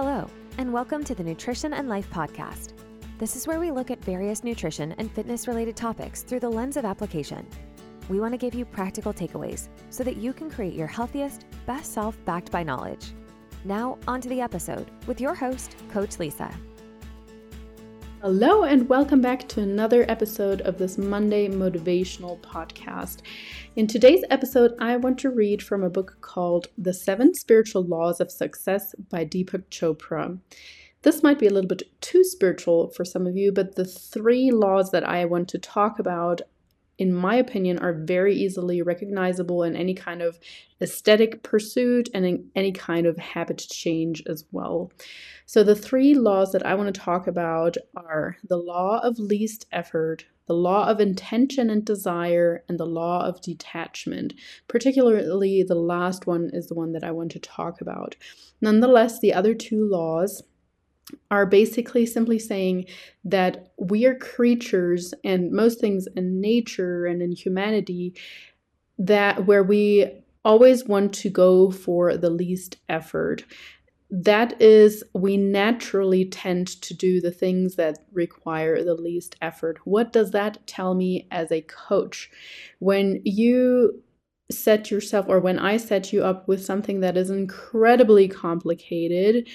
Hello, and welcome to the Nutrition and Life Podcast. This is where we look at various nutrition and fitness related topics through the lens of application. We want to give you practical takeaways so that you can create your healthiest, best self backed by knowledge. Now, on to the episode with your host, Coach Lisa. Hello, and welcome back to another episode of this Monday Motivational Podcast. In today's episode, I want to read from a book called The Seven Spiritual Laws of Success by Deepak Chopra. This might be a little bit too spiritual for some of you, but the three laws that I want to talk about in my opinion, are very easily recognizable in any kind of aesthetic pursuit and in any kind of habit change as well. So, the three laws that I want to talk about are the law of least effort, the law of intention and desire, and the law of detachment. Particularly, the last one is the one that I want to talk about. Nonetheless, the other two laws are basically simply saying that we are creatures and most things in nature and in humanity that where we always want to go for the least effort. That is we naturally tend to do the things that require the least effort. What does that tell me as a coach? When you set yourself or when i set you up with something that is incredibly complicated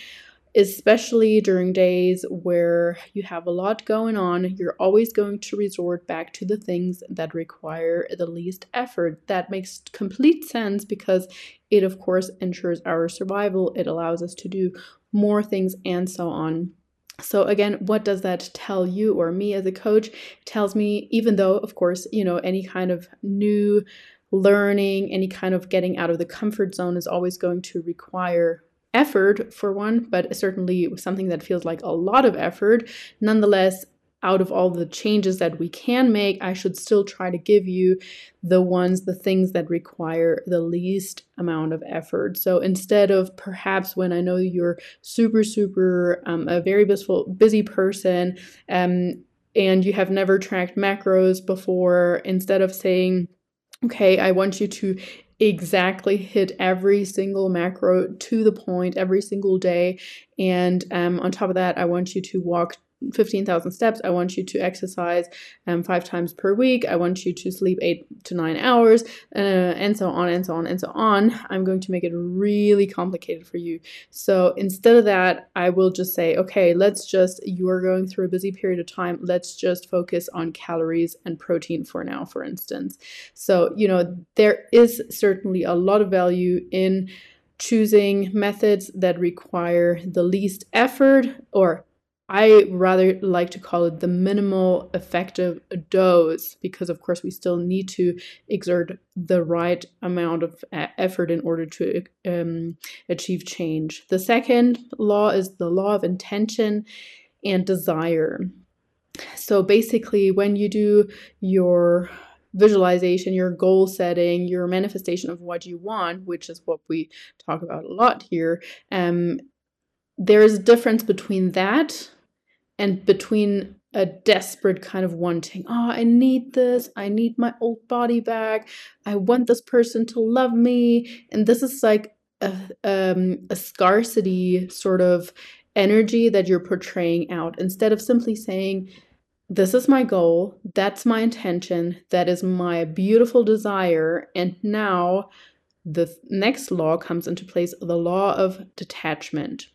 especially during days where you have a lot going on, you're always going to resort back to the things that require the least effort. That makes complete sense because it, of course, ensures our survival, it allows us to do more things, and so on. So, again, what does that tell you or me as a coach? It tells me, even though, of course, you know, any kind of new learning, any kind of getting out of the comfort zone is always going to require effort for one, but certainly something that feels like a lot of effort. Nonetheless, out of all the changes that we can make, I should still try to give you the ones, the things that require the least amount of effort. So instead of perhaps when I know you're super, super um, a very busy person, um, and you have never tracked macros before, instead of saying, okay, I want you to exactly hit every single macro to the point every single day. And um, on top of that, I want you to walk 15,000 steps. I want you to exercise um, five times per week. I want you to sleep eight to nine hours, uh, and so on and so on and so on. I'm going to make it really complicated for you. So instead of that, I will just say, okay, let's just, you are going through a busy period of time. Let's just focus on calories and protein for now, for instance. So, you know, there is certainly a lot of value in choosing methods that require the least effort or I rather like to call it the minimal effective dose because, of course, we still need to exert the right amount of effort in order to um, achieve change. The second law is the law of intention and desire. So basically, when you do your visualization, your goal setting, your manifestation of what you want, which is what we talk about a lot here, um, there's a difference between that and between a desperate kind of wanting oh i need this. I need my old body back. I want this person to love me. And this is like a, um, a scarcity sort of energy that you're portraying out. Instead of simply saying this is my goal. That's my intention. That is my beautiful desire. And now the next law comes into place the law of detachment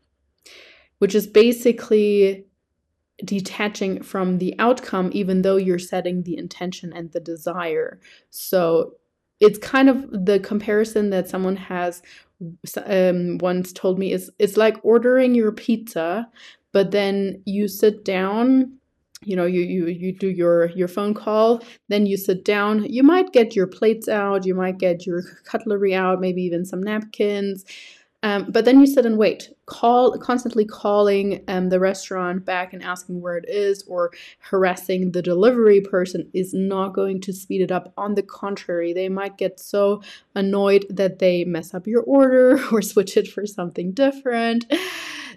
which is basically detaching from the outcome, even though you're setting the intention and the desire. So it's kind of the comparison that someone has um, once told me is it's like ordering your pizza, but then you sit down you know you, you you do your your phone call then you sit down you might get your plates out you might get your cutlery out maybe even some napkins um, but then you sit and wait, call constantly calling um, the restaurant back and asking where it is, or harassing the delivery person is not going to speed it up. On the contrary, they might get so annoyed that they mess up your order or switch it for something different.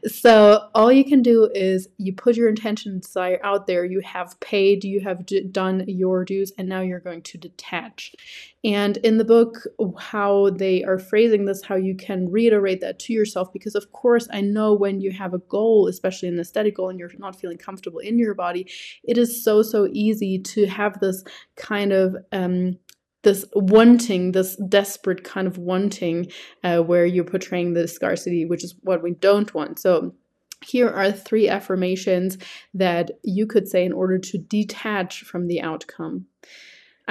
So all you can do is you put your intention desire out there. You have paid, you have d- done your dues, and now you're going to detach. And in the book, how they are phrasing this, how you can reiterate that to yourself, because of course, I know when you have a goal, especially an aesthetic goal, and you're not feeling comfortable in your body, it is so, so easy to have this kind of um, this wanting, this desperate kind of wanting, uh, where you're portraying the scarcity, which is what we don't want. So, here are three affirmations that you could say in order to detach from the outcome.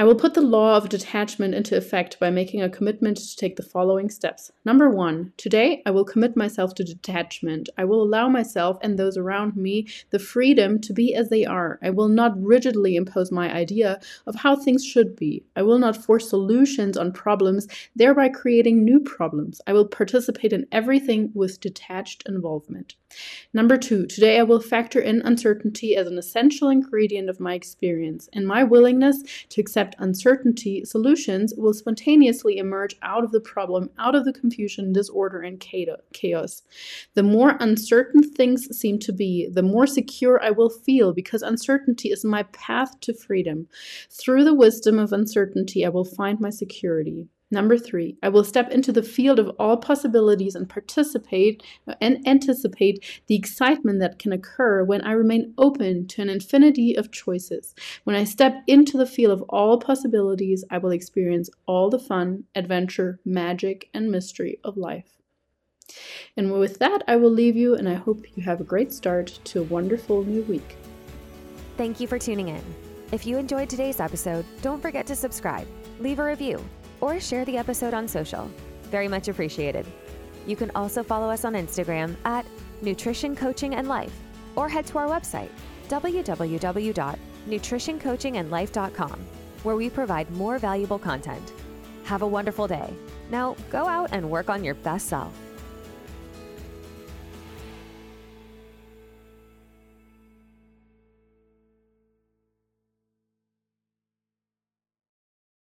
I will put the law of detachment into effect by making a commitment to take the following steps. Number one, today I will commit myself to detachment. I will allow myself and those around me the freedom to be as they are. I will not rigidly impose my idea of how things should be. I will not force solutions on problems, thereby creating new problems. I will participate in everything with detached involvement. Number two, today I will factor in uncertainty as an essential ingredient of my experience. In my willingness to accept uncertainty, solutions will spontaneously emerge out of the problem, out of the confusion, disorder, and chaos. The more uncertain things seem to be, the more secure I will feel because uncertainty is my path to freedom. Through the wisdom of uncertainty, I will find my security. Number three, I will step into the field of all possibilities and participate and anticipate the excitement that can occur when I remain open to an infinity of choices. When I step into the field of all possibilities, I will experience all the fun, adventure, magic, and mystery of life. And with that, I will leave you, and I hope you have a great start to a wonderful new week. Thank you for tuning in. If you enjoyed today's episode, don't forget to subscribe, leave a review or share the episode on social. Very much appreciated. You can also follow us on Instagram at Nutrition Coaching and Life or head to our website, www.nutritioncoachingandlife.com, where we provide more valuable content. Have a wonderful day. Now go out and work on your best self.